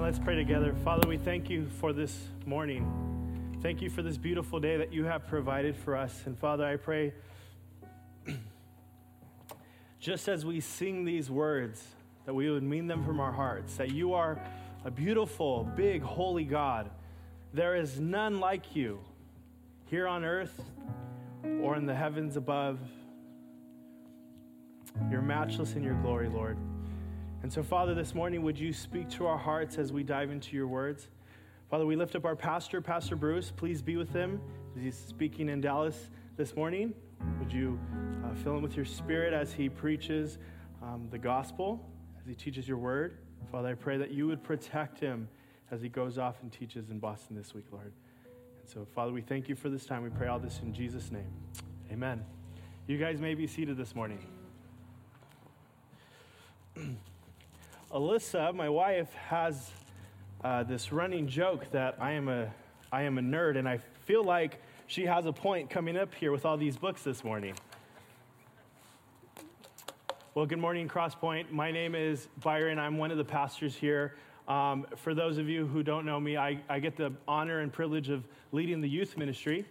Amen. Let's pray together. Father, we thank you for this morning. Thank you for this beautiful day that you have provided for us. And Father, I pray, just as we sing these words, that we would mean them from our hearts, that you are a beautiful, big, holy God. There is none like you here on earth or in the heavens above. You're matchless in your glory, Lord. And so, Father, this morning, would you speak to our hearts as we dive into your words? Father, we lift up our pastor, Pastor Bruce. Please be with him as he's speaking in Dallas this morning. Would you uh, fill him with your spirit as he preaches um, the gospel, as he teaches your word? Father, I pray that you would protect him as he goes off and teaches in Boston this week, Lord. And so, Father, we thank you for this time. We pray all this in Jesus' name. Amen. You guys may be seated this morning. Alyssa, my wife, has uh, this running joke that I am a I am a nerd, and I feel like she has a point coming up here with all these books this morning. Well, good morning, Crosspoint. My name is Byron. I'm one of the pastors here. Um, for those of you who don't know me, I, I get the honor and privilege of leading the youth ministry.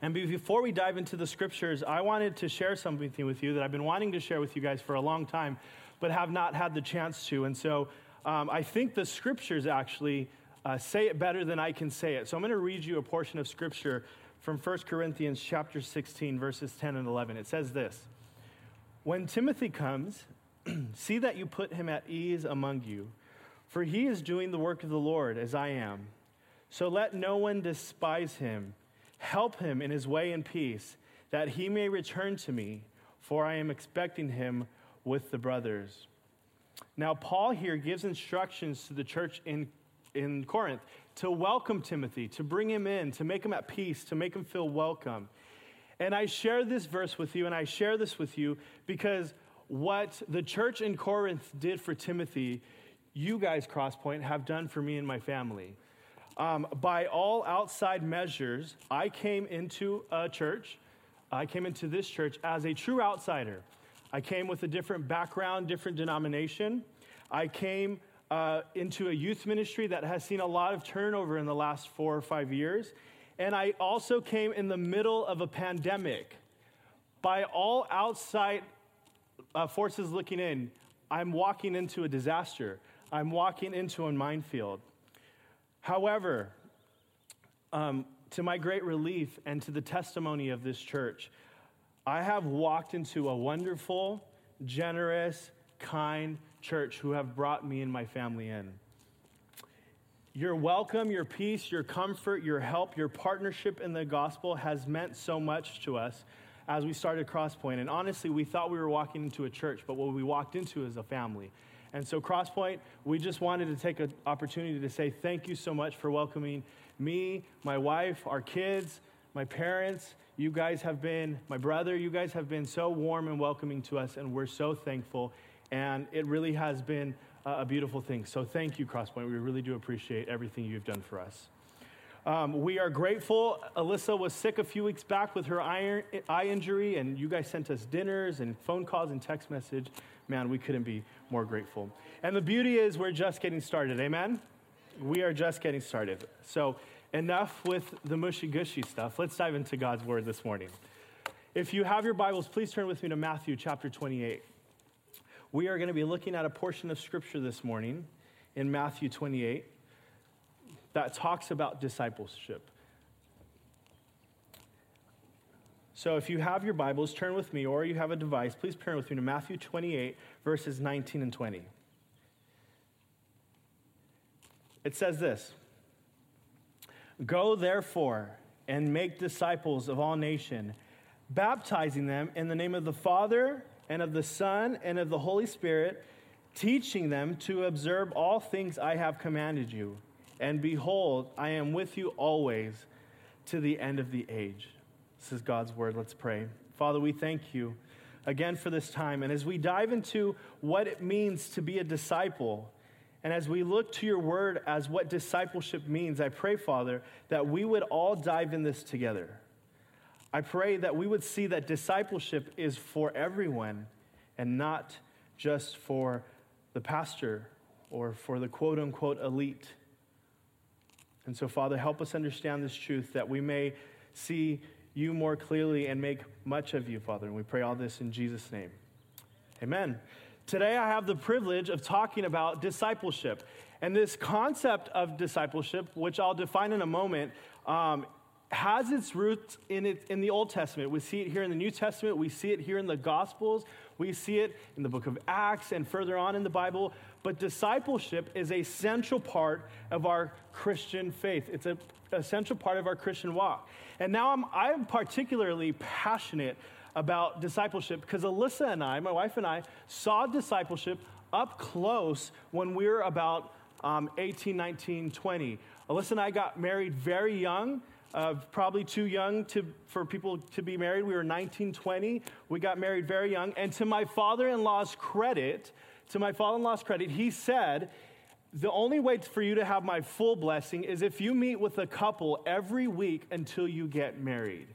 And before we dive into the scriptures, I wanted to share something with you that I've been wanting to share with you guys for a long time but have not had the chance to. And so um, I think the scriptures actually uh, say it better than I can say it. So I'm going to read you a portion of scripture from 1 Corinthians chapter 16, verses 10 and 11. It says this When Timothy comes, see that you put him at ease among you, for he is doing the work of the Lord as I am. So let no one despise him. Help him in his way in peace, that he may return to me, for I am expecting him with the brothers. Now, Paul here gives instructions to the church in, in Corinth to welcome Timothy, to bring him in, to make him at peace, to make him feel welcome. And I share this verse with you, and I share this with you because what the church in Corinth did for Timothy, you guys, Crosspoint, have done for me and my family. Um, by all outside measures, I came into a church, I came into this church as a true outsider. I came with a different background, different denomination. I came uh, into a youth ministry that has seen a lot of turnover in the last four or five years. And I also came in the middle of a pandemic. By all outside uh, forces looking in, I'm walking into a disaster. I'm walking into a minefield. However, um, to my great relief and to the testimony of this church, I have walked into a wonderful, generous, kind church who have brought me and my family in. Your welcome, your peace, your comfort, your help, your partnership in the gospel has meant so much to us as we started Crosspoint. And honestly, we thought we were walking into a church, but what we walked into is a family. And so, Crosspoint, we just wanted to take an opportunity to say thank you so much for welcoming me, my wife, our kids, my parents, you guys have been, my brother, you guys have been so warm and welcoming to us, and we're so thankful. And it really has been a beautiful thing. So thank you, Crosspoint. We really do appreciate everything you've done for us. Um, we are grateful. Alyssa was sick a few weeks back with her eye, eye injury, and you guys sent us dinners and phone calls and text message. Man, we couldn't be more grateful. And the beauty is, we're just getting started. Amen? We are just getting started. So enough with the mushy gushy stuff. Let's dive into God's word this morning. If you have your Bibles, please turn with me to Matthew chapter 28. We are going to be looking at a portion of scripture this morning in Matthew 28 that talks about discipleship. So if you have your Bibles, turn with me, or you have a device, please turn with me to Matthew 28, verses 19 and 20. It says this. Go therefore and make disciples of all nations, baptizing them in the name of the Father and of the Son and of the Holy Spirit, teaching them to observe all things I have commanded you. And behold, I am with you always to the end of the age. This is God's word. Let's pray. Father, we thank you again for this time. And as we dive into what it means to be a disciple, and as we look to your word as what discipleship means, I pray, Father, that we would all dive in this together. I pray that we would see that discipleship is for everyone and not just for the pastor or for the quote unquote elite. And so, Father, help us understand this truth that we may see you more clearly and make much of you, Father. And we pray all this in Jesus' name. Amen. Today, I have the privilege of talking about discipleship. And this concept of discipleship, which I'll define in a moment, um, has its roots in, it, in the Old Testament. We see it here in the New Testament. We see it here in the Gospels. We see it in the book of Acts and further on in the Bible. But discipleship is a central part of our Christian faith. It's a essential part of our Christian walk. And now I'm, I'm particularly passionate about discipleship because Alyssa and I, my wife and I, saw discipleship up close when we were about um, 18, 19, 20. Alyssa and I got married very young. Uh, probably too young to, for people to be married. We were 19, 20. We got married very young. And to my father in law's credit, to my father in law's credit, he said, The only way for you to have my full blessing is if you meet with a couple every week until you get married.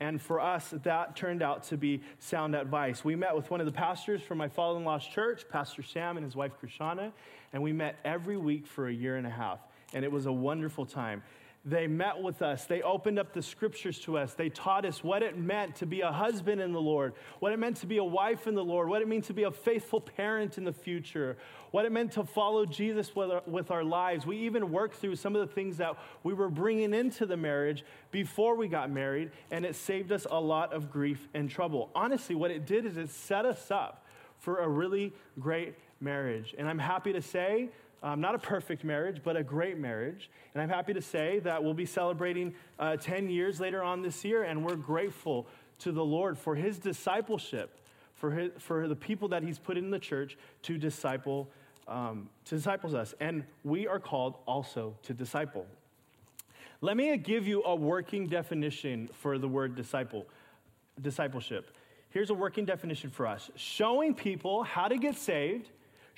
And for us, that turned out to be sound advice. We met with one of the pastors from my father in law's church, Pastor Sam and his wife, Krishana, and we met every week for a year and a half. And it was a wonderful time. They met with us. They opened up the scriptures to us. They taught us what it meant to be a husband in the Lord, what it meant to be a wife in the Lord, what it meant to be a faithful parent in the future, what it meant to follow Jesus with our, with our lives. We even worked through some of the things that we were bringing into the marriage before we got married, and it saved us a lot of grief and trouble. Honestly, what it did is it set us up for a really great marriage. And I'm happy to say um, not a perfect marriage, but a great marriage. And I'm happy to say that we'll be celebrating uh, 10 years later on this year, and we're grateful to the Lord for his discipleship, for, his, for the people that he's put in the church to disciple, um, to disciples us. And we are called also to disciple. Let me give you a working definition for the word disciple, discipleship. Here's a working definition for us showing people how to get saved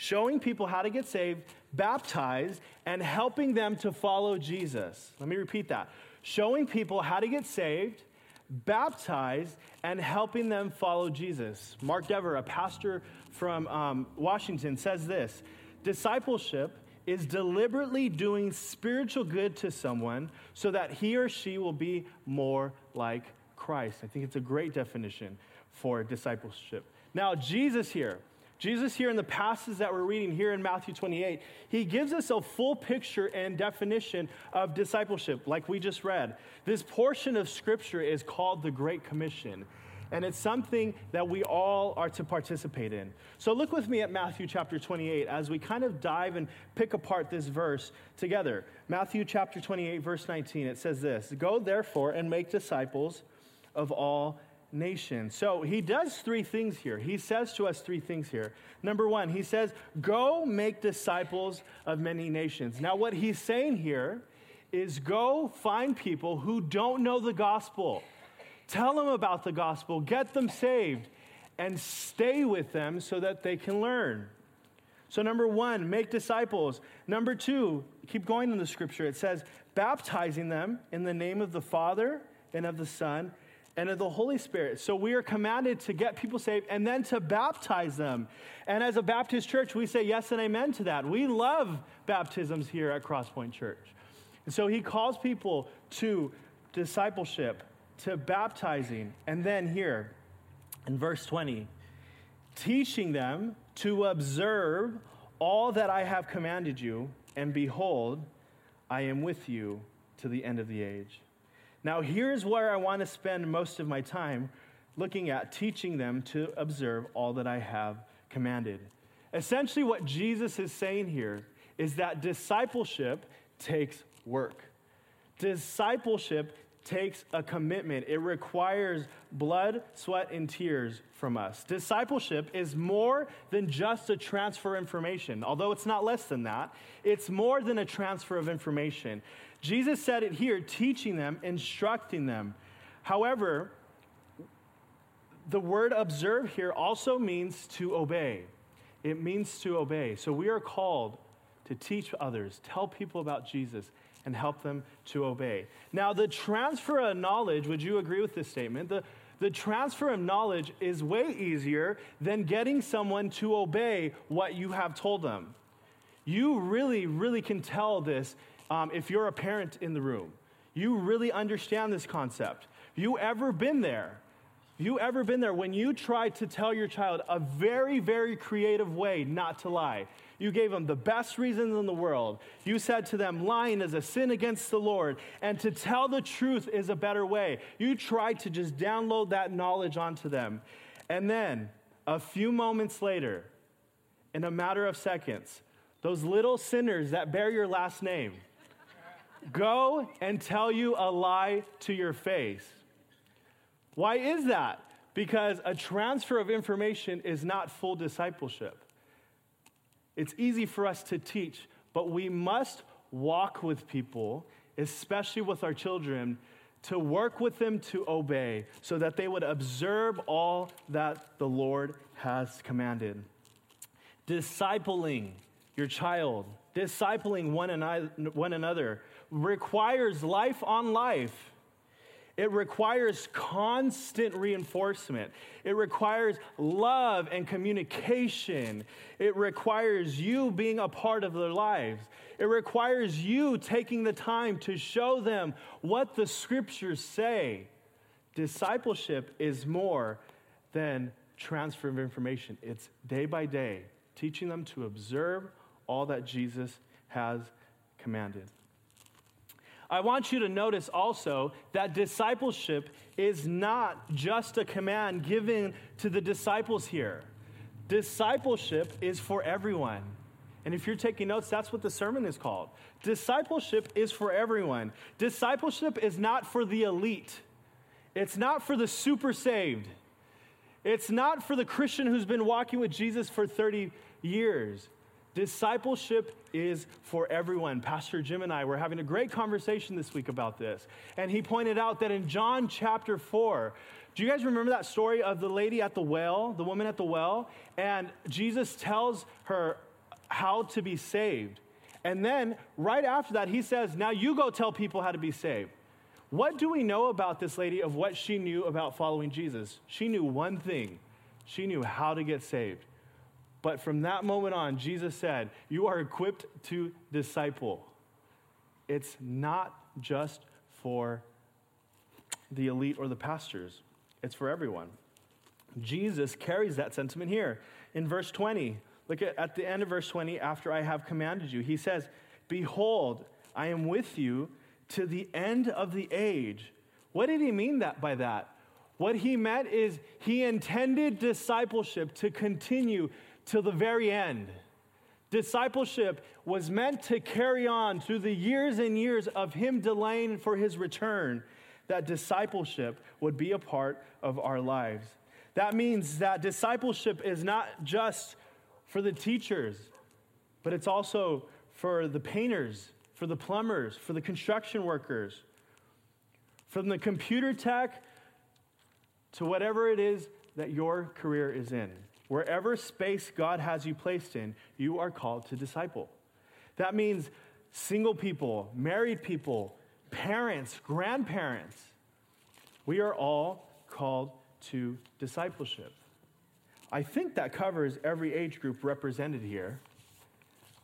showing people how to get saved, baptized, and helping them to follow Jesus. Let me repeat that. Showing people how to get saved, baptized, and helping them follow Jesus. Mark Dever, a pastor from um, Washington, says this Discipleship is deliberately doing spiritual good to someone so that he or she will be more like Christ. I think it's a great definition for discipleship. Now, Jesus here, Jesus, here in the passage that we're reading here in Matthew 28, he gives us a full picture and definition of discipleship, like we just read. This portion of scripture is called the Great Commission, and it's something that we all are to participate in. So look with me at Matthew chapter 28 as we kind of dive and pick apart this verse together. Matthew chapter 28, verse 19, it says this Go therefore and make disciples of all nation. So he does three things here. He says to us three things here. Number one, he says, Go make disciples of many nations. Now, what he's saying here is go find people who don't know the gospel, tell them about the gospel, get them saved, and stay with them so that they can learn. So, number one, make disciples. Number two, keep going in the scripture. It says, baptizing them in the name of the Father and of the Son and of the Holy Spirit. So we are commanded to get people saved and then to baptize them. And as a Baptist church, we say yes and amen to that. We love baptisms here at Crosspoint Church. And so he calls people to discipleship, to baptizing, and then here in verse 20, teaching them to observe all that I have commanded you, and behold, I am with you to the end of the age. Now, here's where I want to spend most of my time looking at teaching them to observe all that I have commanded. Essentially, what Jesus is saying here is that discipleship takes work. Discipleship takes a commitment. It requires blood, sweat, and tears from us. Discipleship is more than just a transfer of information, although it's not less than that. It's more than a transfer of information. Jesus said it here, teaching them, instructing them. However, the word observe here also means to obey. It means to obey. So we are called to teach others, tell people about Jesus, and help them to obey. Now, the transfer of knowledge, would you agree with this statement? The, the transfer of knowledge is way easier than getting someone to obey what you have told them. You really, really can tell this um, if you're a parent in the room. You really understand this concept. You ever been there? You ever been there when you tried to tell your child a very, very creative way not to lie? You gave them the best reasons in the world. You said to them, lying is a sin against the Lord, and to tell the truth is a better way. You tried to just download that knowledge onto them. And then, a few moments later, in a matter of seconds, those little sinners that bear your last name go and tell you a lie to your face. Why is that? Because a transfer of information is not full discipleship. It's easy for us to teach, but we must walk with people, especially with our children, to work with them to obey so that they would observe all that the Lord has commanded. Discipling your child, discipling one another, requires life on life. It requires constant reinforcement. It requires love and communication. It requires you being a part of their lives. It requires you taking the time to show them what the scriptures say. Discipleship is more than transfer of information, it's day by day, teaching them to observe all that Jesus has commanded. I want you to notice also that discipleship is not just a command given to the disciples here. Discipleship is for everyone. And if you're taking notes, that's what the sermon is called. Discipleship is for everyone. Discipleship is not for the elite, it's not for the super saved, it's not for the Christian who's been walking with Jesus for 30 years. Discipleship is for everyone. Pastor Jim and I were having a great conversation this week about this. And he pointed out that in John chapter 4, do you guys remember that story of the lady at the well, the woman at the well? And Jesus tells her how to be saved. And then right after that, he says, Now you go tell people how to be saved. What do we know about this lady of what she knew about following Jesus? She knew one thing she knew how to get saved. But from that moment on, Jesus said, You are equipped to disciple. It's not just for the elite or the pastors, it's for everyone. Jesus carries that sentiment here in verse 20. Look at, at the end of verse 20, after I have commanded you, he says, Behold, I am with you to the end of the age. What did he mean that by that? What he meant is he intended discipleship to continue till the very end. Discipleship was meant to carry on through the years and years of him delaying for his return, that discipleship would be a part of our lives. That means that discipleship is not just for the teachers, but it's also for the painters, for the plumbers, for the construction workers, from the computer tech to whatever it is that your career is in. Wherever space God has you placed in, you are called to disciple. That means single people, married people, parents, grandparents. We are all called to discipleship. I think that covers every age group represented here.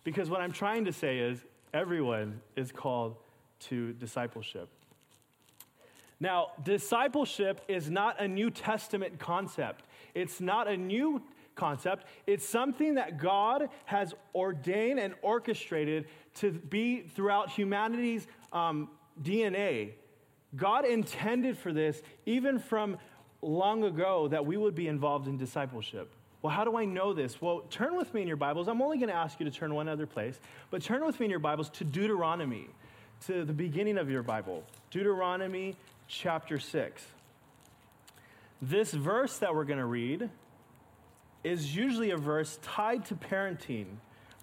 Because what I'm trying to say is everyone is called to discipleship. Now, discipleship is not a New Testament concept. It's not a new concept. It's something that God has ordained and orchestrated to be throughout humanity's um, DNA. God intended for this, even from long ago, that we would be involved in discipleship. Well, how do I know this? Well, turn with me in your Bibles. I'm only going to ask you to turn one other place, but turn with me in your Bibles to Deuteronomy, to the beginning of your Bible. Deuteronomy chapter 6. This verse that we're going to read is usually a verse tied to parenting,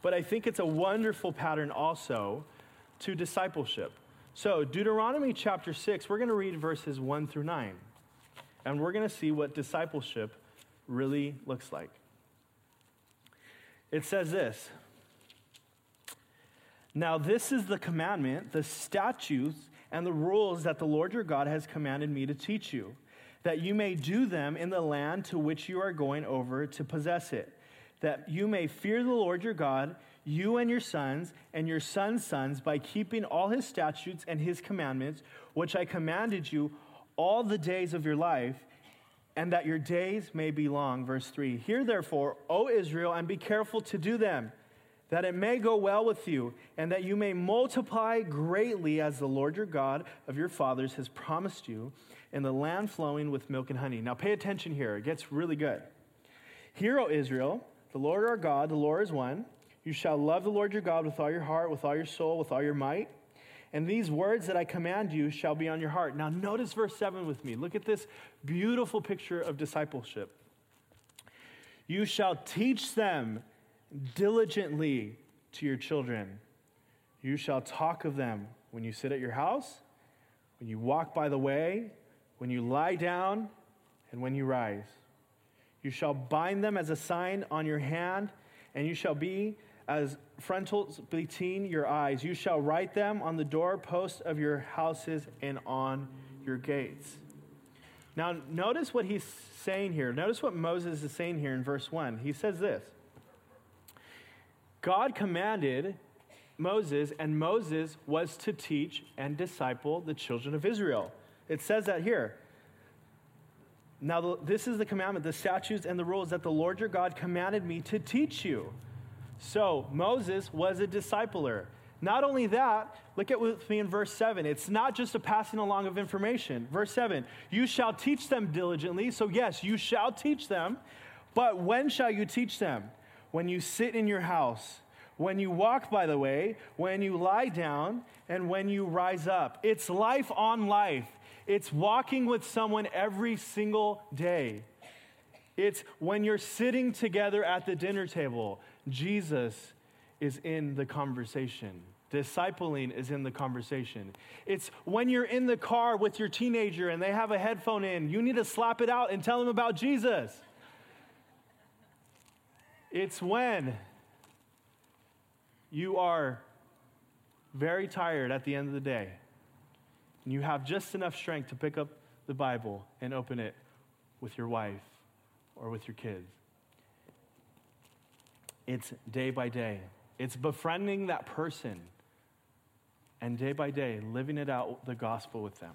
but I think it's a wonderful pattern also to discipleship. So, Deuteronomy chapter 6, we're going to read verses 1 through 9, and we're going to see what discipleship really looks like. It says this Now, this is the commandment, the statutes, and the rules that the Lord your God has commanded me to teach you that you may do them in the land to which you are going over to possess it, that you may fear the Lord your God, you and your sons and your sons' sons by keeping all his statutes and his commandments, which I commanded you all the days of your life, and that your days may be long. Verse 3 Hear therefore, O Israel, and be careful to do them, that it may go well with you, and that you may multiply greatly as the Lord your God of your fathers has promised you, in the land flowing with milk and honey. Now pay attention here, it gets really good. Hear, O Israel, the Lord our God, the Lord is one. You shall love the Lord your God with all your heart, with all your soul, with all your might. And these words that I command you shall be on your heart. Now, notice verse 7 with me. Look at this beautiful picture of discipleship. You shall teach them diligently to your children. You shall talk of them when you sit at your house, when you walk by the way, when you lie down, and when you rise. You shall bind them as a sign on your hand, and you shall be as frontlets between your eyes. You shall write them on the doorposts of your houses and on your gates. Now, notice what he's saying here. Notice what Moses is saying here in verse 1. He says this God commanded Moses, and Moses was to teach and disciple the children of Israel. It says that here. Now, this is the commandment, the statutes and the rules that the Lord your God commanded me to teach you. So Moses was a discipler. Not only that, look at with me in verse 7. It's not just a passing along of information. Verse 7 You shall teach them diligently. So, yes, you shall teach them. But when shall you teach them? When you sit in your house, when you walk by the way, when you lie down, and when you rise up. It's life on life. It's walking with someone every single day. It's when you're sitting together at the dinner table. Jesus is in the conversation. Discipling is in the conversation. It's when you're in the car with your teenager and they have a headphone in, you need to slap it out and tell them about Jesus. It's when you are very tired at the end of the day and you have just enough strength to pick up the Bible and open it with your wife or with your kids. It's day by day. It's befriending that person and day by day living it out the gospel with them.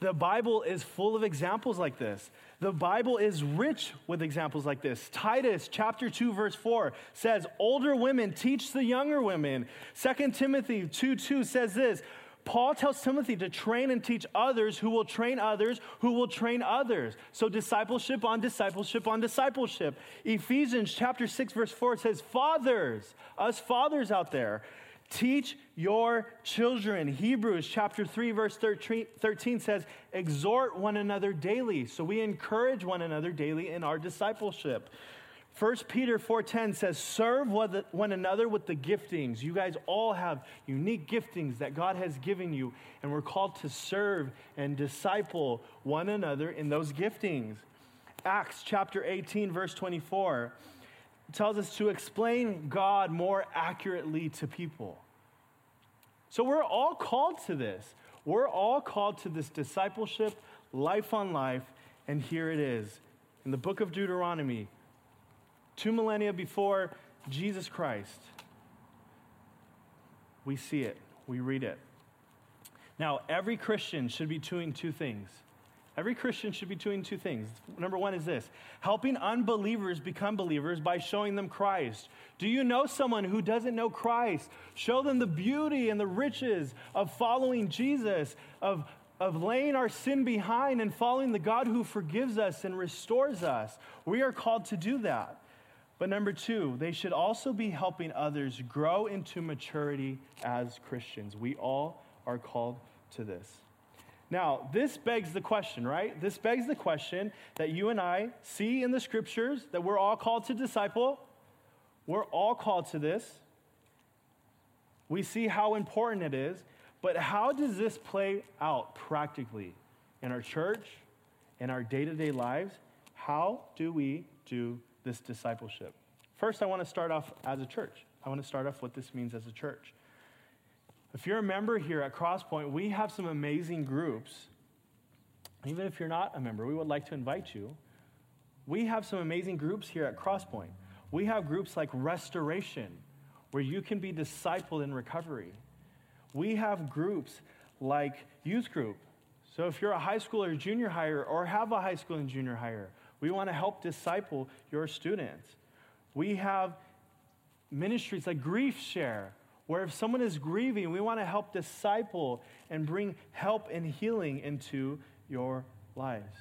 The Bible is full of examples like this. The Bible is rich with examples like this. Titus chapter 2 verse 4 says, "Older women teach the younger women." 2 Timothy 2 2 says this, Paul tells Timothy to train and teach others who will train others who will train others. So discipleship on discipleship on discipleship. Ephesians chapter 6 verse 4 says, "Fathers, us fathers out there, teach your children." Hebrews chapter 3 verse 13 says, "Exhort one another daily." So we encourage one another daily in our discipleship. 1 Peter 4:10 says, "Serve one another with the giftings." You guys all have unique giftings that God has given you, and we're called to serve and disciple one another in those giftings. Acts chapter 18 verse 24 tells us to explain God more accurately to people. So we're all called to this. We're all called to this discipleship, life on life, and here it is. In the book of Deuteronomy, two millennia before Jesus Christ. We see it, we read it. Now, every Christian should be doing two things. Every Christian should be doing two things. Number one is this helping unbelievers become believers by showing them Christ. Do you know someone who doesn't know Christ? Show them the beauty and the riches of following Jesus, of, of laying our sin behind and following the God who forgives us and restores us. We are called to do that. But number two, they should also be helping others grow into maturity as Christians. We all are called to this. Now, this begs the question, right? This begs the question that you and I see in the scriptures that we're all called to disciple. We're all called to this. We see how important it is, but how does this play out practically in our church, in our day to day lives? How do we do this discipleship. First, I want to start off as a church. I want to start off what this means as a church. If you're a member here at Crosspoint, we have some amazing groups. Even if you're not a member, we would like to invite you. We have some amazing groups here at Crosspoint. We have groups like Restoration, where you can be discipled in recovery. We have groups like youth group. So if you're a high school or junior higher or have a high school and junior higher, we want to help disciple your students. We have ministries like Grief Share, where if someone is grieving, we want to help disciple and bring help and healing into your lives.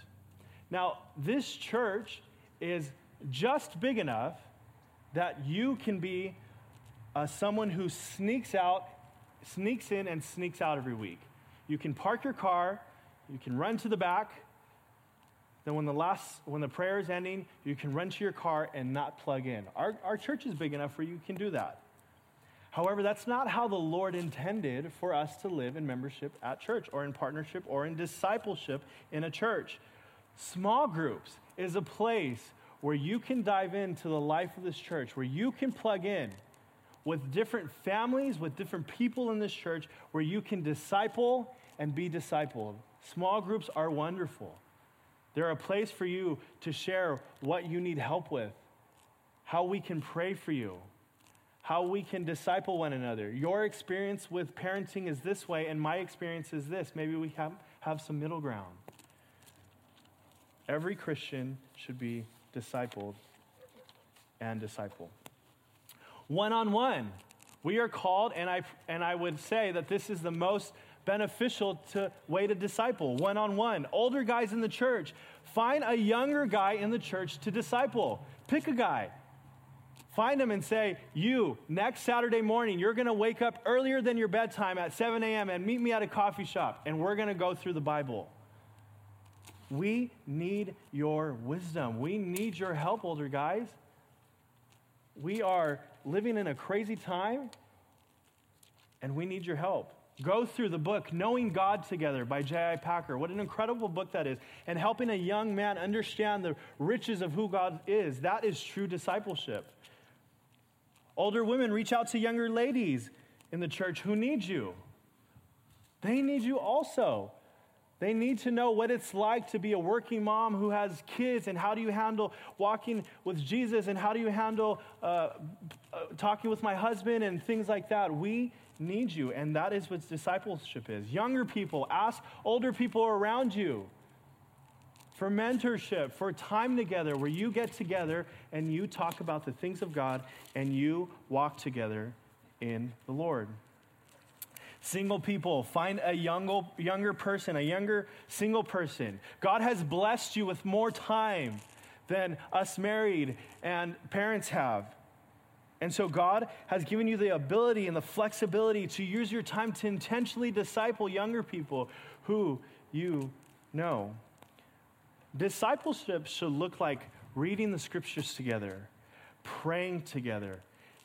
Now, this church is just big enough that you can be uh, someone who sneaks out, sneaks in, and sneaks out every week. You can park your car, you can run to the back. Then, when the last, when the prayer is ending, you can run to your car and not plug in. Our, our church is big enough where you can do that. However, that's not how the Lord intended for us to live in membership at church or in partnership or in discipleship in a church. Small groups is a place where you can dive into the life of this church, where you can plug in with different families, with different people in this church, where you can disciple and be discipled. Small groups are wonderful. They're a place for you to share what you need help with, how we can pray for you, how we can disciple one another. Your experience with parenting is this way, and my experience is this. Maybe we have, have some middle ground. Every Christian should be discipled and disciple. One on one, we are called, and I, and I would say that this is the most beneficial to, way to disciple one on one. Older guys in the church, find a younger guy in the church to disciple. Pick a guy. Find him and say, You, next Saturday morning, you're going to wake up earlier than your bedtime at 7 a.m. and meet me at a coffee shop, and we're going to go through the Bible. We need your wisdom. We need your help, older guys. We are living in a crazy time, and we need your help. Go through the book, Knowing God Together by J.I. Packer. What an incredible book that is. And helping a young man understand the riches of who God is. That is true discipleship. Older women, reach out to younger ladies in the church who need you. They need you also. They need to know what it's like to be a working mom who has kids and how do you handle walking with Jesus and how do you handle uh, uh, talking with my husband and things like that. We need you, and that is what discipleship is. Younger people, ask older people around you for mentorship, for time together where you get together and you talk about the things of God and you walk together in the Lord. Single people, find a younger, younger person, a younger single person. God has blessed you with more time than us married and parents have. And so God has given you the ability and the flexibility to use your time to intentionally disciple younger people who you know. Discipleship should look like reading the scriptures together, praying together,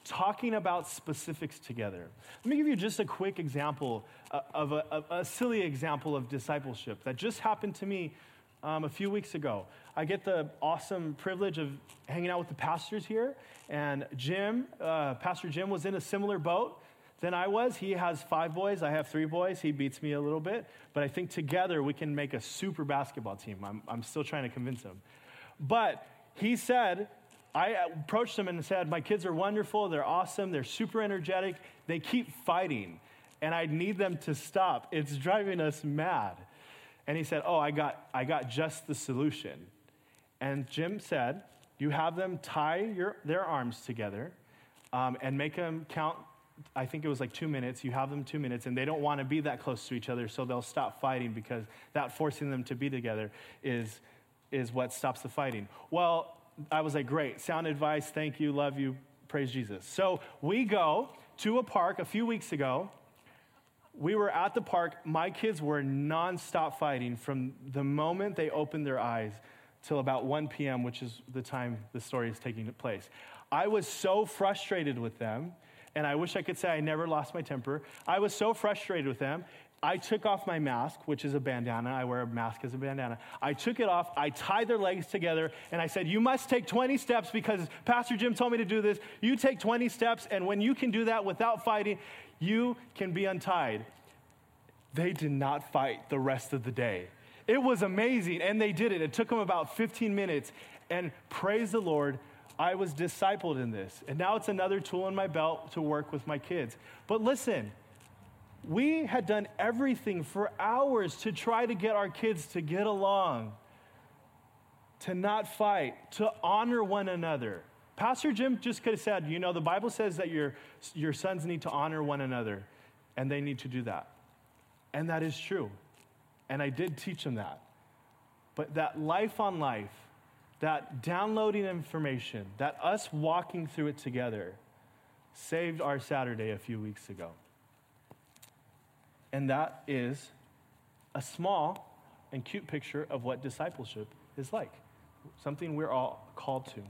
talking about specifics together. Let me give you just a quick example uh, of a, a, a silly example of discipleship that just happened to me um, a few weeks ago. I get the awesome privilege of hanging out with the pastors here, and Jim, uh, Pastor Jim, was in a similar boat than I was. He has five boys, I have three boys. He beats me a little bit, but I think together we can make a super basketball team. I'm, I'm still trying to convince him. But he said, I approached him and said, My kids are wonderful, they're awesome, they're super energetic, they keep fighting, and I need them to stop. It's driving us mad. And he said, Oh, I got, I got just the solution. And Jim said, You have them tie your, their arms together um, and make them count. I think it was like two minutes. You have them two minutes, and they don't want to be that close to each other, so they'll stop fighting because that forcing them to be together is, is what stops the fighting. Well, I was like, great, sound advice, thank you, love you, praise Jesus. So we go to a park a few weeks ago. We were at the park. My kids were nonstop fighting from the moment they opened their eyes till about 1 p.m., which is the time the story is taking place. I was so frustrated with them, and I wish I could say I never lost my temper. I was so frustrated with them, I took off my mask, which is a bandana. I wear a mask as a bandana. I took it off. I tied their legs together, and I said, You must take 20 steps because Pastor Jim told me to do this. You take 20 steps, and when you can do that without fighting, you can be untied. They did not fight the rest of the day. It was amazing, and they did it. It took them about 15 minutes, and praise the Lord, I was discipled in this. And now it's another tool in my belt to work with my kids. But listen, we had done everything for hours to try to get our kids to get along, to not fight, to honor one another. Pastor Jim just could have said, you know, the Bible says that your, your sons need to honor one another, and they need to do that. And that is true. And I did teach them that. But that life on life, that downloading information, that us walking through it together, saved our Saturday a few weeks ago. And that is a small and cute picture of what discipleship is like, something we're all called to.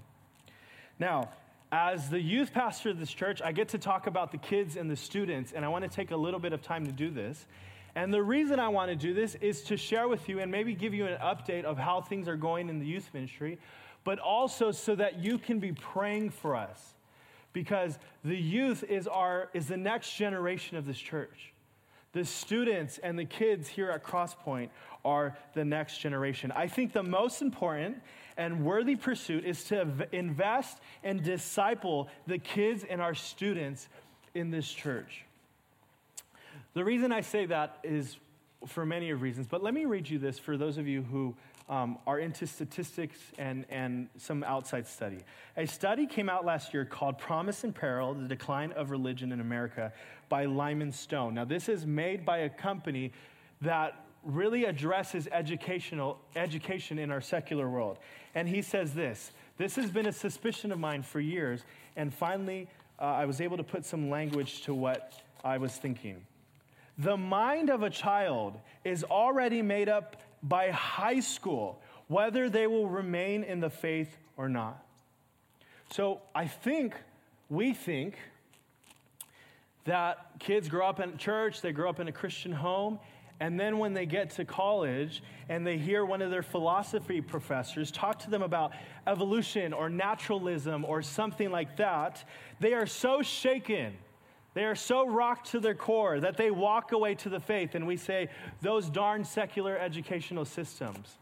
Now, as the youth pastor of this church, I get to talk about the kids and the students, and I want to take a little bit of time to do this. And the reason I want to do this is to share with you and maybe give you an update of how things are going in the youth ministry, but also so that you can be praying for us. Because the youth is, our, is the next generation of this church. The students and the kids here at Crosspoint are the next generation. I think the most important and worthy pursuit is to invest and disciple the kids and our students in this church. The reason I say that is for many of reasons, but let me read you this for those of you who um, are into statistics and, and some outside study. A study came out last year called Promise and Peril The Decline of Religion in America by Lyman Stone. Now, this is made by a company that really addresses educational education in our secular world. And he says this this has been a suspicion of mine for years, and finally, uh, I was able to put some language to what I was thinking. The mind of a child is already made up by high school, whether they will remain in the faith or not. So I think, we think, that kids grow up in church, they grow up in a Christian home, and then when they get to college and they hear one of their philosophy professors talk to them about evolution or naturalism or something like that, they are so shaken. They are so rocked to their core that they walk away to the faith, and we say, those darn secular educational systems.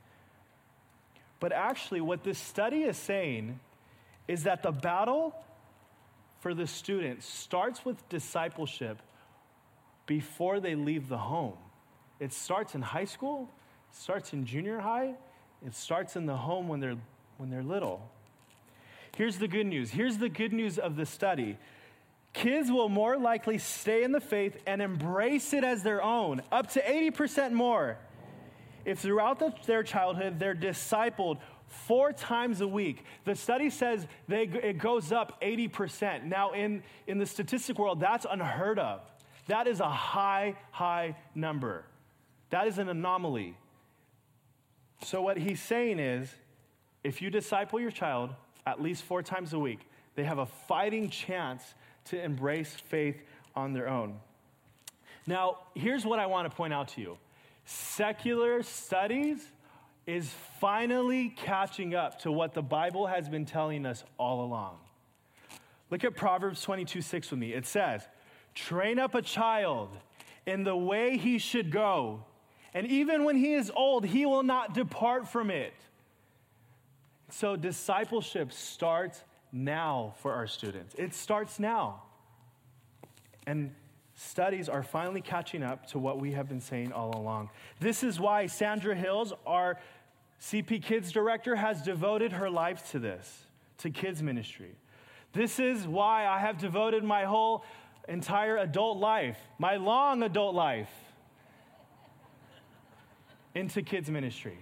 But actually, what this study is saying is that the battle for the students starts with discipleship before they leave the home. It starts in high school, it starts in junior high, it starts in the home when they're, when they're little. Here's the good news. Here's the good news of the study. Kids will more likely stay in the faith and embrace it as their own, up to 80% more, if throughout the, their childhood they're discipled four times a week. The study says they, it goes up 80%. Now, in, in the statistic world, that's unheard of. That is a high, high number. That is an anomaly. So, what he's saying is if you disciple your child at least four times a week, they have a fighting chance to embrace faith on their own. Now, here's what I want to point out to you secular studies is finally catching up to what the Bible has been telling us all along. Look at Proverbs 22 6 with me. It says, Train up a child in the way he should go, and even when he is old, he will not depart from it. So, discipleship starts now for our students. It starts now. And studies are finally catching up to what we have been saying all along. This is why Sandra Hills, our CP Kids director, has devoted her life to this, to kids ministry. This is why I have devoted my whole entire adult life, my long adult life, into kids ministry.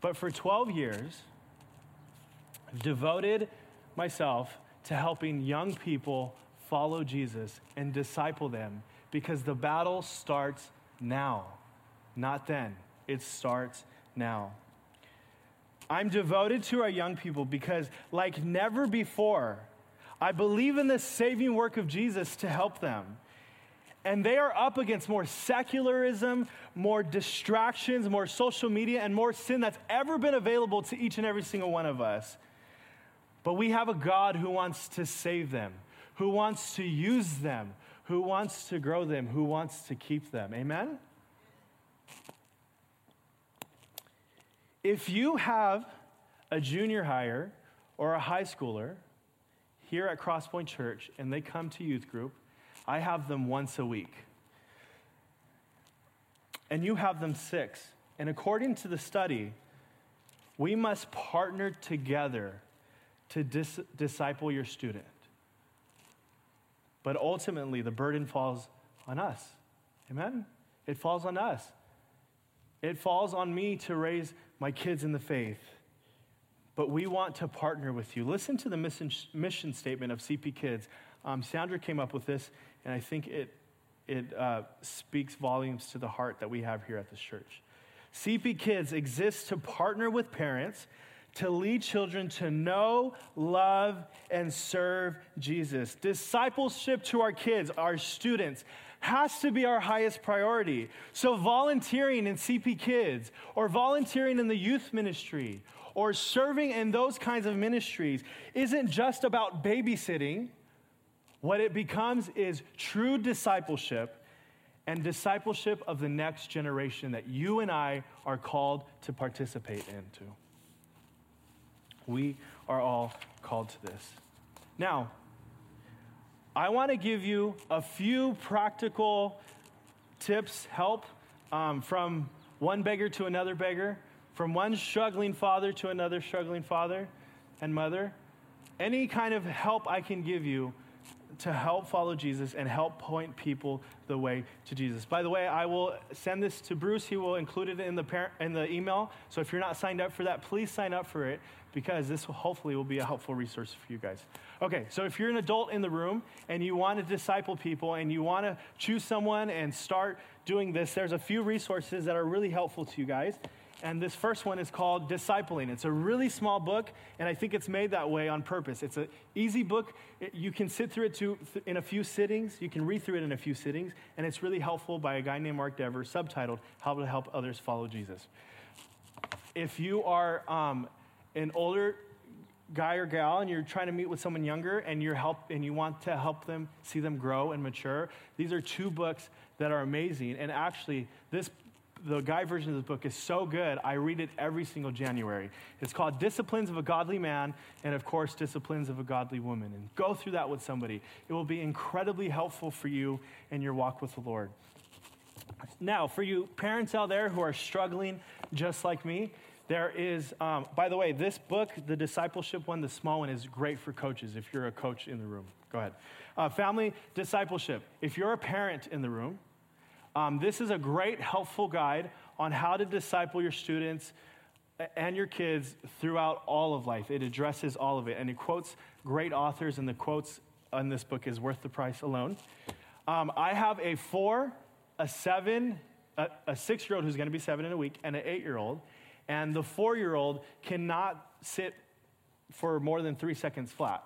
But for 12 years, devoted myself to helping young people follow Jesus and disciple them because the battle starts now, not then. It starts now. I'm devoted to our young people because, like never before, I believe in the saving work of Jesus to help them. And they are up against more secularism, more distractions, more social media, and more sin that's ever been available to each and every single one of us. But we have a God who wants to save them, who wants to use them, who wants to grow them, who wants to keep them. Amen? If you have a junior higher or a high schooler here at Crosspoint Church and they come to youth group, I have them once a week. And you have them six. And according to the study, we must partner together to dis- disciple your student. But ultimately, the burden falls on us. Amen? It falls on us. It falls on me to raise my kids in the faith. But we want to partner with you. Listen to the mission, mission statement of CP Kids. Um, Sandra came up with this, and I think it, it uh, speaks volumes to the heart that we have here at this church. CP Kids exists to partner with parents to lead children to know, love, and serve Jesus. Discipleship to our kids, our students, has to be our highest priority. So, volunteering in CP Kids, or volunteering in the youth ministry, or serving in those kinds of ministries isn't just about babysitting. What it becomes is true discipleship and discipleship of the next generation that you and I are called to participate into. We are all called to this. Now, I want to give you a few practical tips, help um, from one beggar to another beggar, from one struggling father to another struggling father and mother. Any kind of help I can give you to help follow Jesus and help point people the way to Jesus. By the way, I will send this to Bruce. He will include it in the, par- in the email. So if you're not signed up for that, please sign up for it because this hopefully will be a helpful resource for you guys. Okay, so if you're an adult in the room and you want to disciple people and you want to choose someone and start doing this, there's a few resources that are really helpful to you guys. And this first one is called Discipling. It's a really small book, and I think it's made that way on purpose. It's an easy book. you can sit through it to, in a few sittings. You can read through it in a few sittings, and it's really helpful by a guy named Mark Dever, subtitled How to Help Others Follow Jesus. If you are um, an older guy or gal and you're trying to meet with someone younger and you're help and you want to help them see them grow and mature these are two books that are amazing and actually this the guy version of this book is so good, I read it every single January. It's called Disciplines of a Godly Man, and of course, Disciplines of a Godly Woman. And go through that with somebody. It will be incredibly helpful for you in your walk with the Lord. Now, for you parents out there who are struggling just like me, there is, um, by the way, this book, the discipleship one, the small one, is great for coaches if you're a coach in the room. Go ahead. Uh, family discipleship. If you're a parent in the room, um, this is a great, helpful guide on how to disciple your students and your kids throughout all of life. It addresses all of it, and it quotes great authors, and the quotes on this book is worth the price alone. Um, I have a four, a seven, a, a six year old who's going to be seven in a week, and an eight year old. And the four year old cannot sit for more than three seconds flat.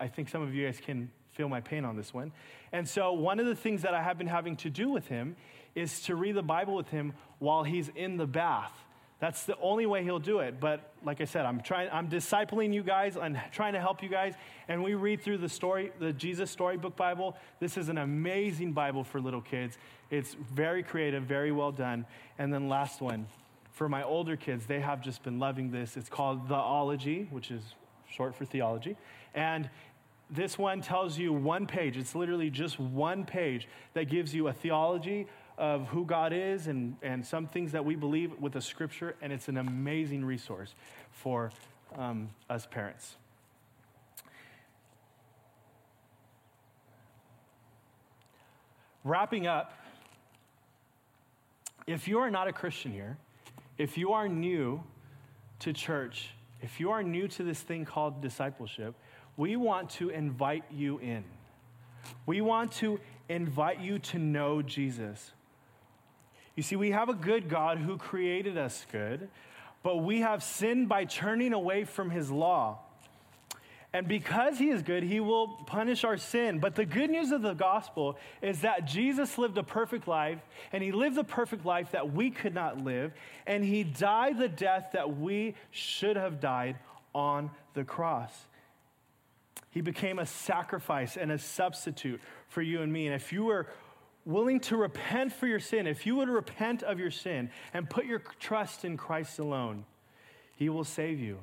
I think some of you guys can feel my pain on this one. And so, one of the things that I have been having to do with him is to read the Bible with him while he's in the bath. That's the only way he'll do it. But like I said, I'm trying, I'm discipling you guys. I'm trying to help you guys. And we read through the story, the Jesus Storybook Bible. This is an amazing Bible for little kids. It's very creative, very well done. And then last one, for my older kids, they have just been loving this. It's called Theology, which is short for theology. And this one tells you one page, it's literally just one page that gives you a theology of who God is and, and some things that we believe with the scripture, and it's an amazing resource for um, us parents. Wrapping up, if you are not a Christian here, if you are new to church, if you are new to this thing called discipleship, we want to invite you in. We want to invite you to know Jesus. You see, we have a good God who created us good, but we have sinned by turning away from his law. And because he is good, he will punish our sin. But the good news of the gospel is that Jesus lived a perfect life, and he lived the perfect life that we could not live, and he died the death that we should have died on the cross. He became a sacrifice and a substitute for you and me. And if you were willing to repent for your sin, if you would repent of your sin and put your trust in Christ alone, He will save you.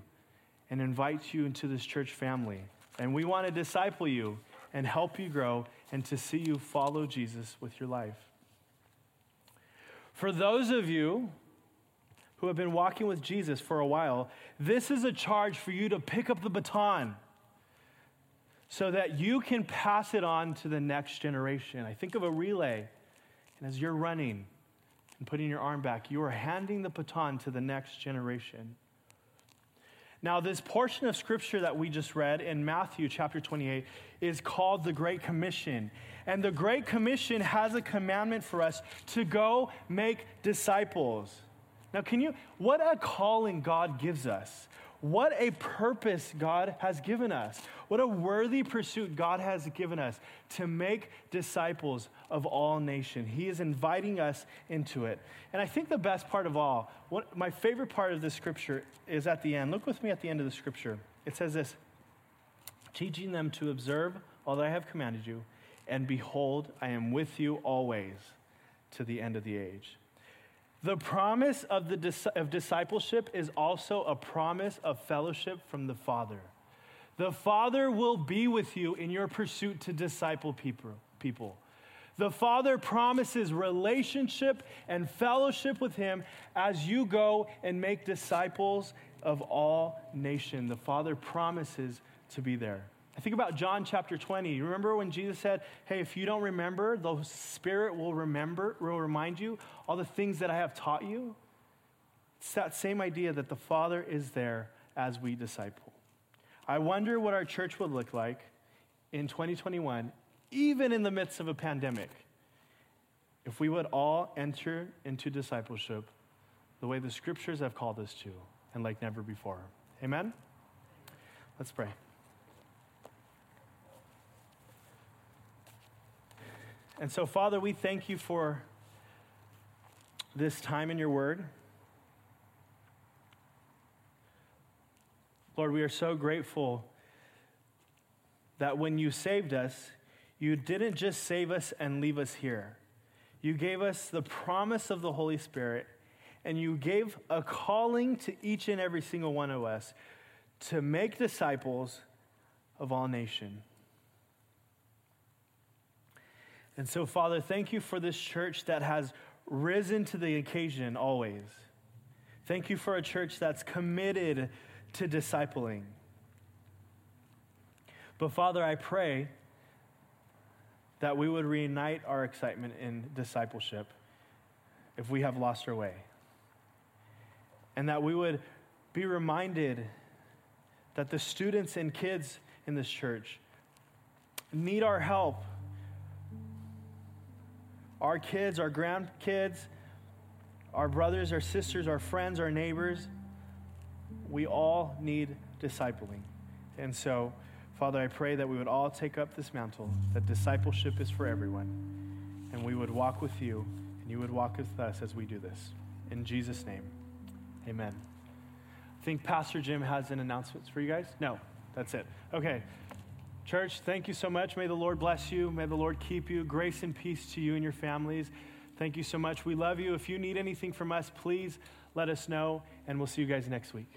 And invites you into this church family. And we want to disciple you and help you grow and to see you follow Jesus with your life. For those of you who have been walking with Jesus for a while, this is a charge for you to pick up the baton so that you can pass it on to the next generation. I think of a relay, and as you're running and putting your arm back, you are handing the baton to the next generation. Now, this portion of scripture that we just read in Matthew chapter 28 is called the Great Commission. And the Great Commission has a commandment for us to go make disciples. Now, can you, what a calling God gives us. What a purpose God has given us. What a worthy pursuit God has given us to make disciples of all nation. He is inviting us into it. And I think the best part of all, what, my favorite part of this scripture is at the end. Look with me at the end of the scripture. It says this teaching them to observe all that I have commanded you, and behold, I am with you always to the end of the age. The promise of, the, of discipleship is also a promise of fellowship from the Father. The Father will be with you in your pursuit to disciple people. The Father promises relationship and fellowship with Him as you go and make disciples of all nation. The Father promises to be there. I think about John chapter 20. You remember when Jesus said, Hey, if you don't remember, the Spirit will remember, will remind you all the things that I have taught you? It's that same idea that the Father is there as we disciple. I wonder what our church would look like in 2021, even in the midst of a pandemic, if we would all enter into discipleship the way the scriptures have called us to and like never before. Amen? Let's pray. And so, Father, we thank you for this time in your word. Lord, we are so grateful that when you saved us, you didn't just save us and leave us here. You gave us the promise of the Holy Spirit, and you gave a calling to each and every single one of us to make disciples of all nations. And so, Father, thank you for this church that has risen to the occasion always. Thank you for a church that's committed to discipling. But, Father, I pray that we would reunite our excitement in discipleship if we have lost our way. And that we would be reminded that the students and kids in this church need our help our kids, our grandkids, our brothers, our sisters, our friends, our neighbors, we all need discipling. And so, Father, I pray that we would all take up this mantle, that discipleship is for everyone, and we would walk with you, and you would walk with us as we do this. In Jesus' name, amen. I think Pastor Jim has an announcement for you guys. No, that's it. Okay. Church, thank you so much. May the Lord bless you. May the Lord keep you. Grace and peace to you and your families. Thank you so much. We love you. If you need anything from us, please let us know, and we'll see you guys next week.